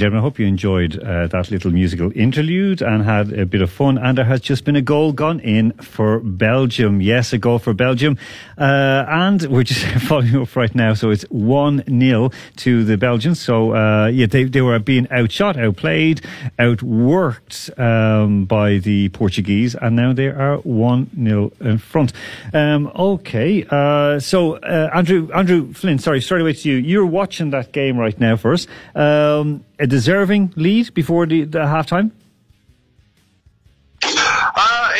S6: And
S1: gentlemen, I hope you enjoyed uh, that little musical interlude and had a bit of fun. And there has just been a goal gone in for Belgium. Yes, a goal for Belgium. Uh, and we're just following up right now. So it's 1 0 to the Belgians. So, uh, yeah, they, they were being outshot, outplayed, outworked um, by the Portuguese. And now they are 1 0 in front. Um, okay. Uh, so, uh, Andrew, Andrew Flynn, sorry, straight away to you. You're watching that game right now for us. Um, deserving lead before the, the half time?
S4: Uh,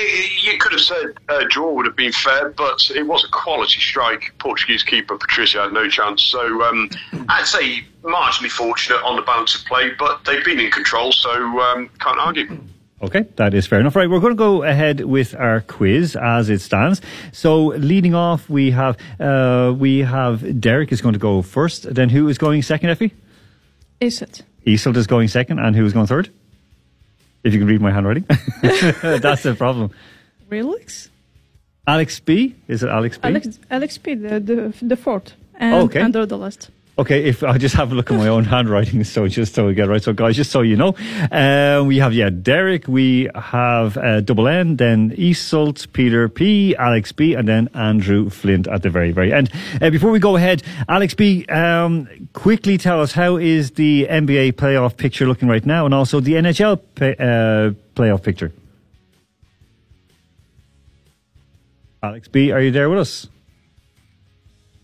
S4: you could have said uh, draw would have been fair, but it was a quality strike. Portuguese keeper Patrício had no chance. So um, I'd say marginally fortunate on the balance of play, but they've been in control, so um, can't argue.
S1: Okay, that is fair enough. Right, we're going to go ahead with our quiz as it stands. So, leading off, we have uh, we have Derek is going to go first. Then, who is going second, Effie?
S2: Is it?
S1: Isolt is going second, and who is going third? If you can read my handwriting, that's the problem.
S2: Relix?
S1: Alex B is it Alex B?
S2: Alex, Alex P, the, the, the fourth. And
S1: Oh, okay.
S2: under the last.
S1: Okay, if I just have a look at my own handwriting, so just so we get right. So, guys, just so you know, uh, we have yeah, Derek, we have uh, double N, then Isolt, Peter P, Alex B, and then Andrew Flint at the very, very end. Uh, before we go ahead, Alex B, um, quickly tell us how is the NBA playoff picture looking right now, and also the NHL pay, uh, playoff picture. Alex B, are you there with us?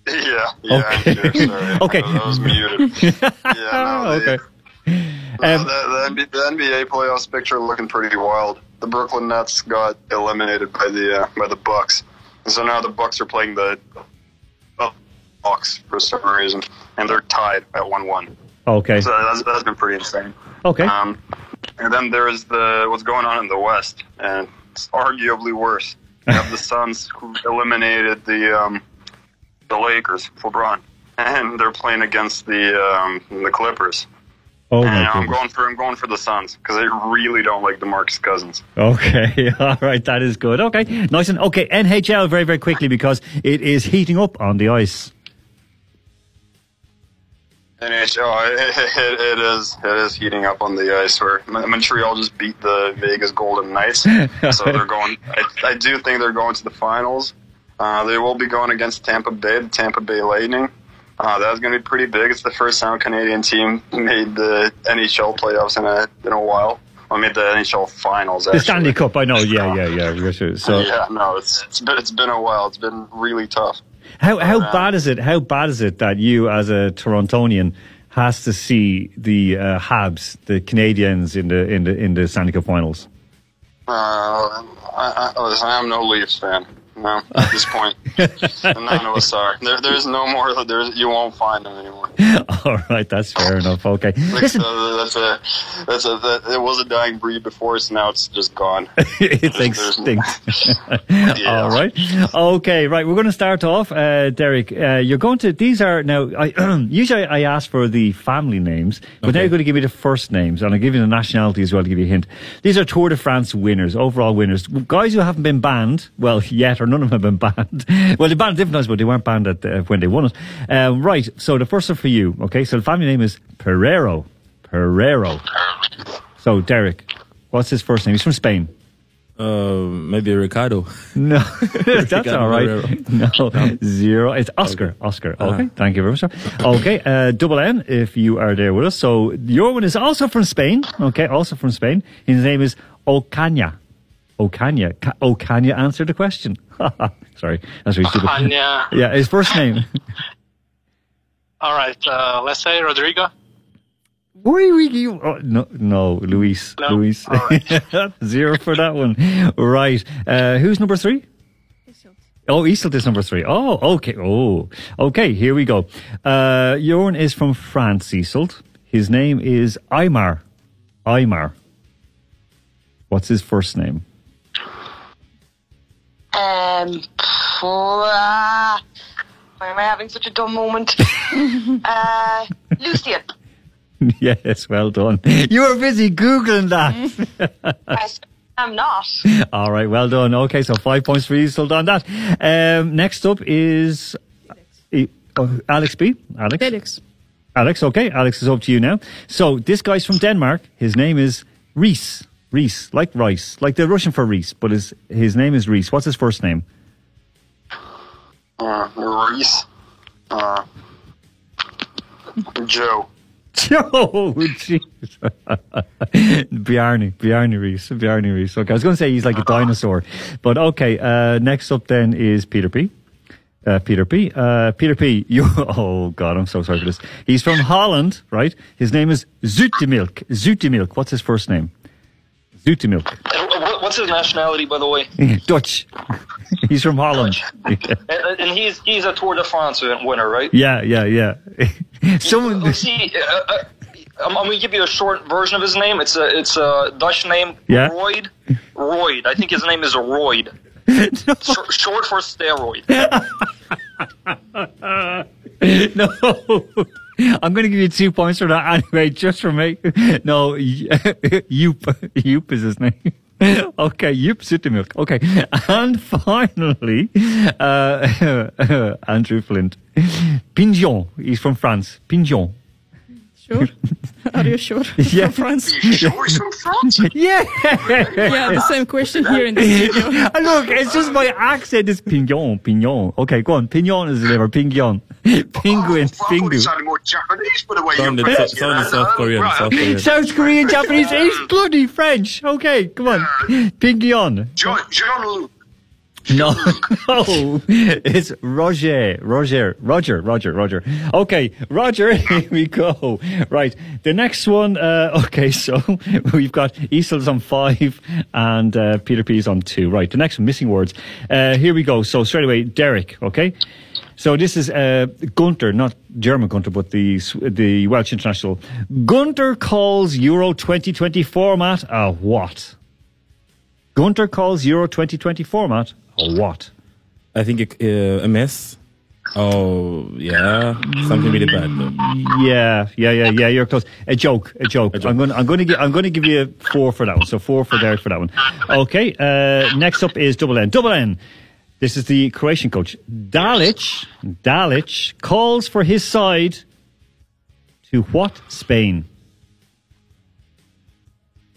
S11: Yeah, yeah,
S1: Okay.
S11: I'm here, sorry.
S1: Okay.
S11: I was muted. Yeah, no, the,
S1: okay.
S11: no, the, the, NBA, the NBA playoffs picture looking pretty wild. The Brooklyn Nets got eliminated by the uh, by the Bucks, and so now the Bucks are playing the Bucks for some reason, and they're tied at one-one.
S1: Okay.
S11: So that's, that's been pretty insane.
S1: Okay.
S11: Um, and then there's the what's going on in the West, and it's arguably worse. You have the Suns who eliminated the um, the Lakers, for LeBron, and they're playing against the um, the Clippers.
S1: Oh
S11: and
S1: my
S11: I'm
S1: goodness.
S11: going for I'm going for the Suns because I really don't like DeMarcus Cousins.
S1: Okay, all right, that is good. Okay, nice and okay. NHL very very quickly because it is heating up on the ice.
S11: NHL, it, it, it is it is heating up on the ice. Where Mon- Montreal just beat the Vegas Golden Knights, so they're going. I, I do think they're going to the finals. Uh, they will be going against Tampa Bay, the Tampa Bay Lightning. Uh, that's going to be pretty big. It's the first time a Canadian team made the NHL playoffs in a in a while. I made the NHL finals.
S1: The Stanley Cup, I know. Yeah, yeah, yeah. sure. So,
S11: yeah, no, it's it's been it's been a while. It's been really tough.
S1: how how
S11: Um,
S1: bad is it? How bad is it that you, as a Torontonian, has to see the uh, Habs, the Canadiens, in the in the in the Stanley Cup Finals?
S11: Uh, I, I, listen, I am no Leafs fan. No, at this point, none of us are. There, there's no more. There's, you won't find them anymore.
S1: all right, that's fair enough. Okay,
S11: Like,
S1: listen,
S11: uh, that's a, that's a, that, it was a dying breed before, so now it's just gone.
S1: it's extinct.
S11: Yeah.
S1: All right. Okay, right. We're going to start off, uh, Derek. Uh, you're going to, these are now, I, usually I ask for the family names, but now you're going to give me the first names, and I'll give you the nationality as well to give you a hint. These are Tour de France winners, overall winners. Guys who haven't been banned, well, yet, none of them have been banned. well, they banned different times, but they weren't banned at, uh, when they won it. Um, right. So the first one for you, okay? So the family name is Pereiro. Pereiro. So, Derek, what's his first name? He's from Spain.
S5: Uh, maybe Ricardo.
S1: No, that's
S5: Ricardo
S1: all right.
S5: Pereiro.
S1: No, zero. It's Oscar. Oscar. Okay,
S5: Uh-huh.
S1: thank you very much. sir. Okay, uh, double N if you are there with us. So your one is also from Spain. Okay, also from Spain. His name is Ocaña. Ocaña. Ca- Ocaña answered the question. Sorry, that's really stupid.
S12: Ocaña.
S1: Yeah, his first name.
S12: All right, uh, let's say Rodrigo.
S1: Why we you? Oh, no, no, Luis.
S12: No?
S1: Luis.
S12: All
S1: Zero for that one. Right. Uh, who's number three? Oh, Isolt is number three. Oh, okay. Oh, okay. Here we go. Uh, Jorn is from France, Isolt. His name is Aimar. Aimar. What's his first name?
S3: Um, ah, why am I having such a dumb moment? uh, Lucien.
S1: yes, well done. You were busy Googling that.
S3: I am not.
S1: All right, well done. Okay, so five points for you. Still done that. Um, next up is oh, Alex B. Alex.
S2: Felix.
S1: Alex, okay. Alex is up to you now. So this guy's from Denmark. His name is Riis. Riis, like rice, like the Russian for Reese, but his his name is Riis. What's his first name?
S11: Uh, Reese. Uh, Joe.
S1: Joe, jeez. Bjarne, Bjarne Riis, Bjarne Riis. Okay, I was going to say he's like a dinosaur, but okay. Uh, next up then is Peter P. Uh, Peter P. Uh, Peter P. You. Oh God, I'm so sorry for this. He's from Holland, right? His name is Zoetemelk. Zoetemelk. What's his first name?
S12: And what- What's his nationality, by the way?
S1: Dutch. He's from Holland.
S12: And, and he's he's a Tour de France winner, right?
S1: Yeah, yeah, yeah. Someone.
S12: Let's see. Uh, uh, I'm, I'm going to give you a short version of his name. It's a it's a Dutch name.
S1: Yeah.
S12: Royd. Royd. I think his name is Royd. Short, short for steroid.
S1: no. I'm going to give you two points for that anyway, just for me. No, Joop. Joop is his name. Okay, Joop Zoetemelk. Okay. And finally, uh, Andrew Flint. Pignon. He's from France. Pignon.
S2: Sure. Are you sure?
S1: Yeah.
S2: From France.
S1: sure
S4: he's from France?
S1: Yeah.
S2: Yeah, the same question here in the studio.
S1: Uh, look, it's just my accent is pignon, pignon. Okay, go on. Pignon is the liver. Pignon. Oh, penguin,
S4: I thought
S1: penguin.
S4: it sounded more Japanese by the way
S5: Sounded,
S4: you
S5: so,
S4: it.
S5: sounded South Korean.
S4: Right,
S5: South. Korean.
S1: South Korean, Japanese, it's bloody French. Okay, come on. Pignon.
S4: John, John Luke.
S1: No, no, it's Roger, Roger, Roger, Roger, Roger. Okay, Roger, here we go. Right, the next one, uh, okay, so we've got Isolt's on five and uh, Peter P's on two. Right, the next one, missing words. Uh, here we go. So straight away, Derek, okay? So this is uh, Gunter, not German Gunter, but the the Welsh international. Gunter calls Euro 2020 format a what? Gunter calls Euro 2020 format a what?
S5: I think it, uh, a mess. Oh yeah, something really bad. Though.
S1: Yeah, yeah, yeah, yeah. You're close. A joke, a joke. I'm going. to I'm going to give. I'm going to give you a four for that one. So four for Derek for that one. Okay. Uh, next up is double N. Double N. This is the Croatian coach Dalic. Dalic calls for his side to what Spain?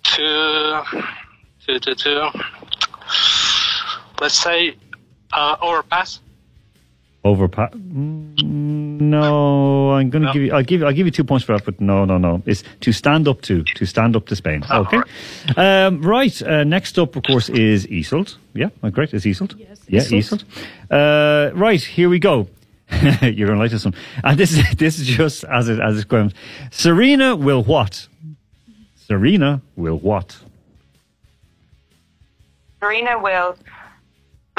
S13: to to to to let's say uh, overpass.
S1: Overpass. No, I'm going to
S13: No.
S1: give you. I'll give. I'll give you two points for that. But no, no, no. It's to stand up to. To stand up to Spain.
S13: Oh,
S1: okay. Um, right. Uh, next up, of course, is Isolt. Yeah, great. Is Isolt? Yes. Yeah,
S2: Isolt.
S1: Isolt. Uh, right. Here we go. You're going to like this one. And this is this is just as it as it goes. Serena will what? Serena will what?
S3: Marina will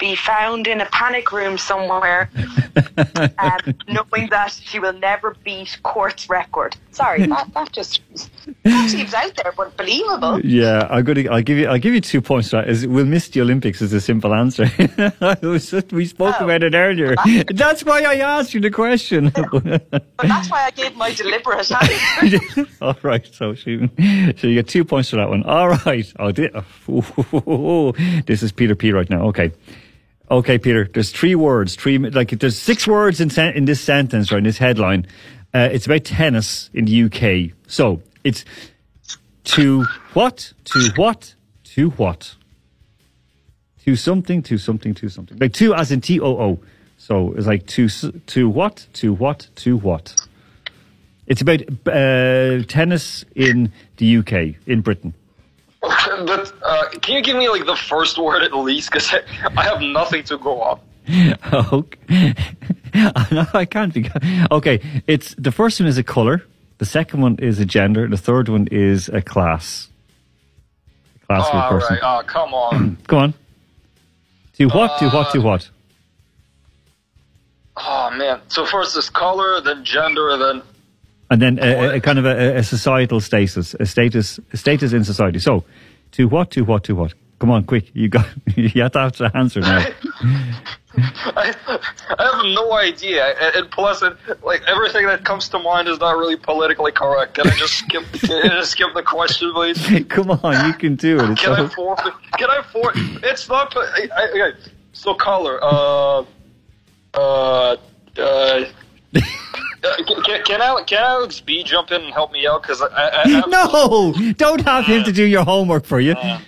S3: be found in a panic room somewhere, um, knowing that she will never beat Court's record. Sorry, that, that just that seems out there, but believable.
S1: Yeah, I'm going to. I'll give you. I'll give you two points. Right. Is we'll miss the Olympics is a simple answer. Just- we spoke
S3: Oh.
S1: about it earlier. That's why I asked you the question.
S3: But that's why I gave my deliberate answer.
S1: All right, so she, so you get two points for that one. All right. Oh, this is Peter P right now. Okay. Okay, Peter. There's three words. Three like there's six words in sen- in this sentence, right? In this headline. Uh, it's about tennis in the UK. So it's to what? To what? To what? To something. To something. To something. Like to as in T O O. So it's like to to what? To what? To what? It's about uh, tennis in the UK, in Britain.
S12: But uh, can you give me like the first word at least? Because I, I have nothing to go off.
S1: okay. no, I can't be. Okay, it's the first one is a color. The second one is a gender. The third one is a class. A class
S12: oh,
S1: of a person.
S12: right. Oh, come on.
S1: Go on. Do what? Do what? Do what?
S12: oh man. So first is color, then gender, then
S1: And then a, a- kind of a, a societal status, a status, a status in society. So, to what? To what? To what? Come on, quick! You got. You have to have to answer now.
S12: I, I have no idea. And, and plus, it, like everything that comes to mind is not really politically correct. Can I just skip? can I just skip the question, please?
S1: Come on, you can do it. It's
S12: Can I
S1: so-
S12: forfeit? Can I for? It's not. I, I, okay. So color. Uh. Uh. Uh. Uh, can, can, Alex, can Alex B jump in and help me out? Because I, I, I
S1: no, don't have him to do your homework for you.
S12: Uh.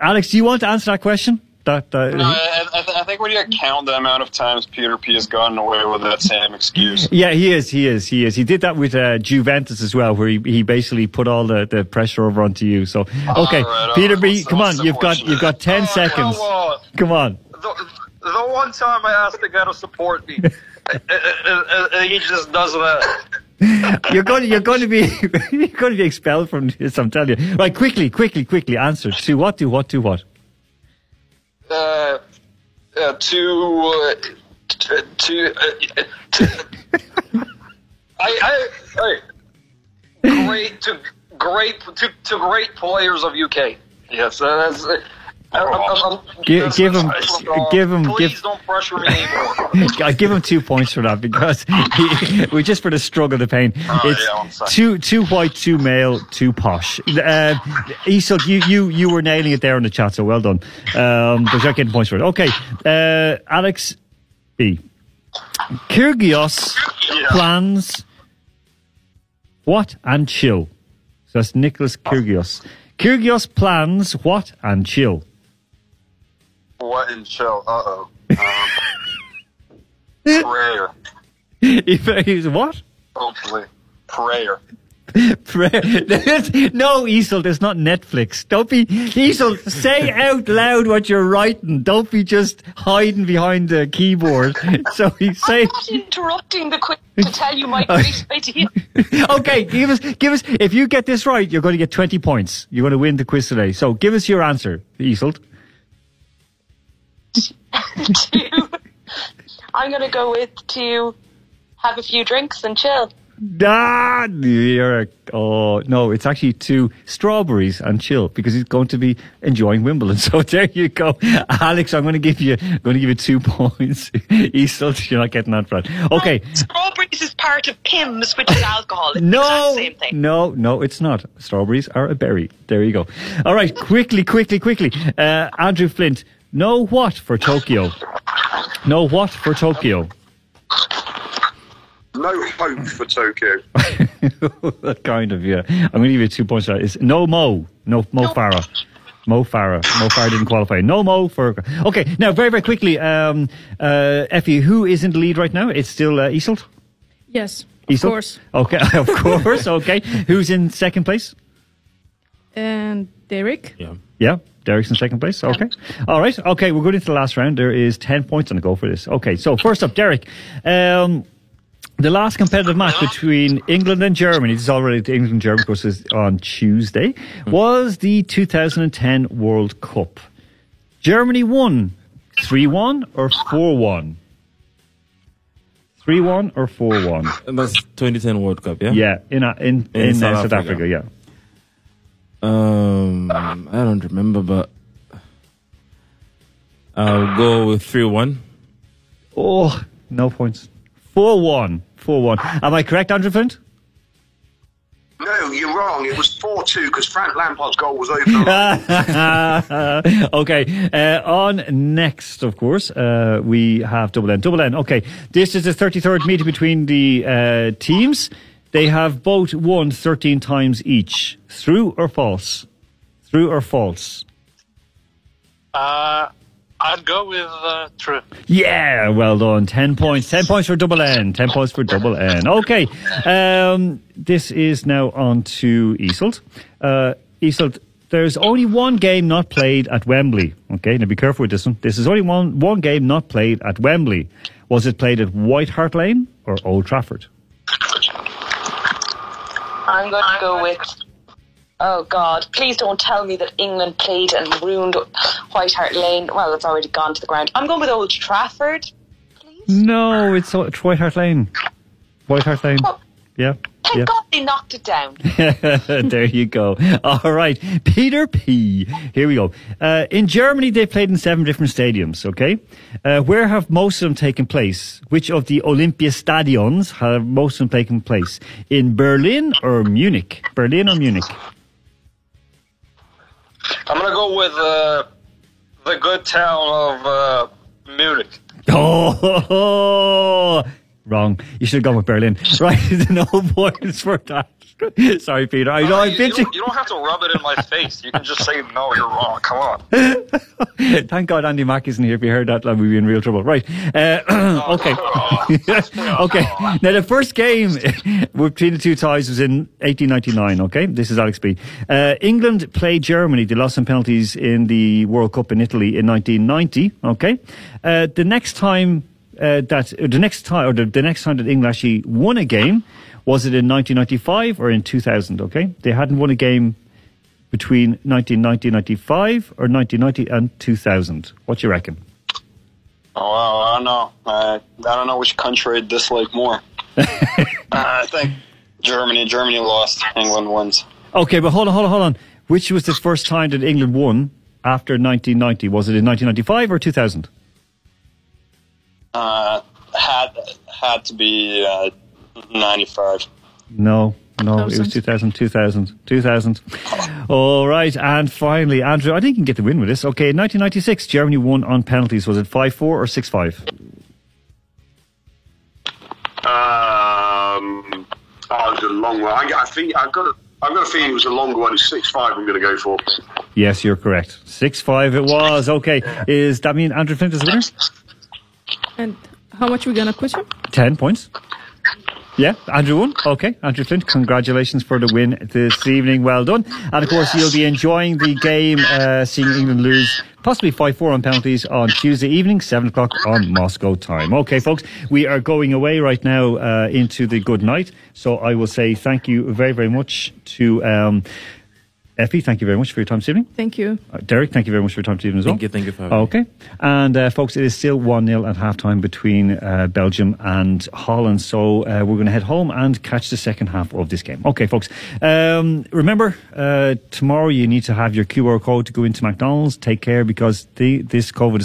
S1: Alex, do you want to answer that question? That, that
S11: No, I, I, th- I think when you count the amount of times Peter P has gotten away with that same excuse.
S1: Yeah, he is. He is. He is. He did that with uh, Juventus as well, where he, he basically put all the, the pressure over onto you. So, okay,
S12: right,
S1: Peter. B,
S12: What's-
S1: come
S12: what's
S1: on, you've got you've got ten
S12: Oh,
S1: seconds.
S12: Come on.
S1: Come on.
S12: The, the one time I asked the guy to support me, uh, uh, uh, uh, he just does that.
S1: You're going. to You're going to be. You're going to be expelled from this. I'm telling you. Right, quickly, quickly, quickly. Answer to what? To what? To what?
S12: Uh, uh, to, uh, t- to, uh, to, I, I, I, great to great to, to great players of UK. Yes, uh, that's. I- I'm- I'm- I'm-
S1: Gi- give him- give him-
S12: Please
S1: give-
S12: don't pressure me anymore.
S1: I give him two points for that because he, we just for the struggle, the pain.
S12: Oh,
S1: it's
S12: yeah,
S1: two, two white, two male, two posh. Uh, Isolt, you, you, you were nailing it there in the chat, so well done. Um, but you're getting points for it. Okay, uh, Alex B. Kyrgios plans what and chill. So that's Nicholas Kyrgios. Kyrgios plans what and chill.
S11: What in chill? Uh oh. Um, prayer.
S1: He's what?
S11: Hopefully. Prayer.
S1: Prayer. no, Isolt, there's not Netflix. Don't be, Isolt, say out loud what you're writing. Don't be just hiding behind the keyboard. So he say,
S3: I'm not interrupting the quiz to tell you my great idea.
S1: okay, give us, give us, if you get this right, you're going to get 20 points. You're going to win the quiz today. So give us your answer, Isolt.
S3: To, I'm going to go with to have a few drinks and chill.
S1: Ah, you're a, oh no, it's actually two strawberries and chill because he's going to be enjoying Wimbledon. So there you go, Alex. I'm going to give you, going to give you two points. Isolt, you're not getting that right. Okay,
S3: Strawberries is part of Pimm's, which is alcohol. It's
S1: No,
S3: the same thing.
S1: no, no, it's not. Strawberries are a berry. There you go. All right, quickly, quickly, quickly. Uh, Andrew Flint, know what for Tokyo? No what for Tokyo?
S4: No hope for Tokyo.
S1: That kind of, yeah. I'm going to give you two points for that. It's no Mo. No Mo Farah. Mo Farah. Mo Farah didn't qualify. No Mo for. Okay, now, very, very quickly, um, uh, Effie, who is in the lead right now? It's still uh, Isolt?
S2: Yes, of course.
S1: Okay, of course, okay. Who's in second place?
S2: And Derek.
S5: Yeah.
S1: Yeah, Derek's in second place. Okay. All right. Okay, we're going into the last round. There is 10 points on the go for this. Okay, so first up, Derek. Um, the last competitive match between England and Germany, this is already the England and Germany, of course, is on Tuesday, was the 2010 World Cup. Germany won 3 1 or 4 1? 3 1 or 4 1?
S5: That's 2010 World Cup, yeah?
S1: Yeah, in, uh, in, in,
S5: In
S1: uh,
S5: South
S1: South
S5: Africa.
S1: Africa, yeah.
S5: Um, I don't remember, but I'll go with 3 1.
S1: Oh, no points. 4 1. 4 1. Am I correct, Andrew Flint?
S4: No, you're wrong. It was 4 2 because Frank Lampard's goal was over.
S1: okay. Uh, on next, of course, uh, we have Double N. Double N. Okay. This is the 33rd meeting between the uh, teams. They have both won 13 times each. True or false? True or false?
S13: Uh, I'd go with uh, true.
S1: Yeah, well done. 10 points. 10 points for double N. 10 points for double N. Okay. Um, this is now on to Isolt. Uh, Isolt, there's only one game not played at Wembley. Okay, now be careful with this one. This is only one, one game not played at Wembley. Was it played at White Hart Lane or Old Trafford?
S3: I'm going to go with. Oh God! Please don't tell me that England played and ruined White Hart Lane. Well, it's already gone to the ground. I'm going with Old Trafford.
S1: No, it's White Hart Lane. White Hart Lane. Yeah.
S3: Thank
S1: yeah.
S3: God they knocked it down.
S1: there you go. All right. Peter P. Here we go. Uh, in Germany, they played in seven different stadiums, okay? Uh, where have most of them taken place? Which of the Olympia stadions have most of them taken place? In Berlin or Munich? Berlin or Munich?
S12: I'm gonna go with uh, the good town of uh, Munich.
S1: Oh, wrong. You should have gone with Berlin. Right. no points for that. Sorry, Peter. I know I'm
S12: you,
S1: bitching.
S12: don't, you don't have to rub it in my face. You can just say no. You're wrong. Come on.
S1: Thank God Andy Mack isn't here. If you heard that, we'd be in real trouble. Right. Uh, okay. okay. Now, the first game between the two ties was in 1899. Okay. This is Alex B. Uh, England played Germany. They lost some penalties in the World Cup in Italy in 1990. Okay. Uh, the next time uh, that, the next time, or the, the next time that England actually won a game, was it in 1995 or in 2000? Okay. They hadn't won a game between 1990 95 or 1990 and 2000. What do you reckon?
S11: Oh, well, I don't know. Uh, I don't know which country I dislike more. uh, I think Germany. Germany lost. England wins.
S1: Okay, but hold on, hold on, hold on. Which was the first time that England won after 1990? Was it in 1995 or 2000?
S11: Uh, had had to be uh, 95.
S1: No, no, it was 2000, 2000, 2000. All right, and finally, Andrew, I think you can get the win with this. Okay, in 1996, Germany won on penalties. Was it 5 4 or 6 5?
S4: Um, oh, it was a long one. I, I think I've got. A, I've got a feeling it was a longer one. It's six five. I'm going to go for.
S1: Yes, you're correct. 6 5 it was. Okay, is that mean Andrew Flint is the winner?
S2: And how much we gonna put him?
S1: 10 points. Yeah, Andrew won. Okay, Andrew Flint, congratulations for the win this evening. Well done. And of course, you'll be enjoying the game, uh, seeing England lose possibly 5 4 on penalties on Tuesday evening, 7 o'clock on Moscow time. Okay, folks, we are going away right now uh, into the good night. So I will say thank you very, very much to. Um, Effie, thank you very much for your time this evening.
S2: Thank you.
S1: Uh, Derek, thank you very much for your time this evening as well.
S5: Thank you, thank you for having me.
S1: Okay. And uh, folks, it is still 1 0 at halftime between uh, Belgium and Holland. So uh, we're going to head home and catch the second half of this game. Okay, folks. Um, remember, uh, tomorrow you need to have your QR code to go into McDonald's. Take care because the, this COVID is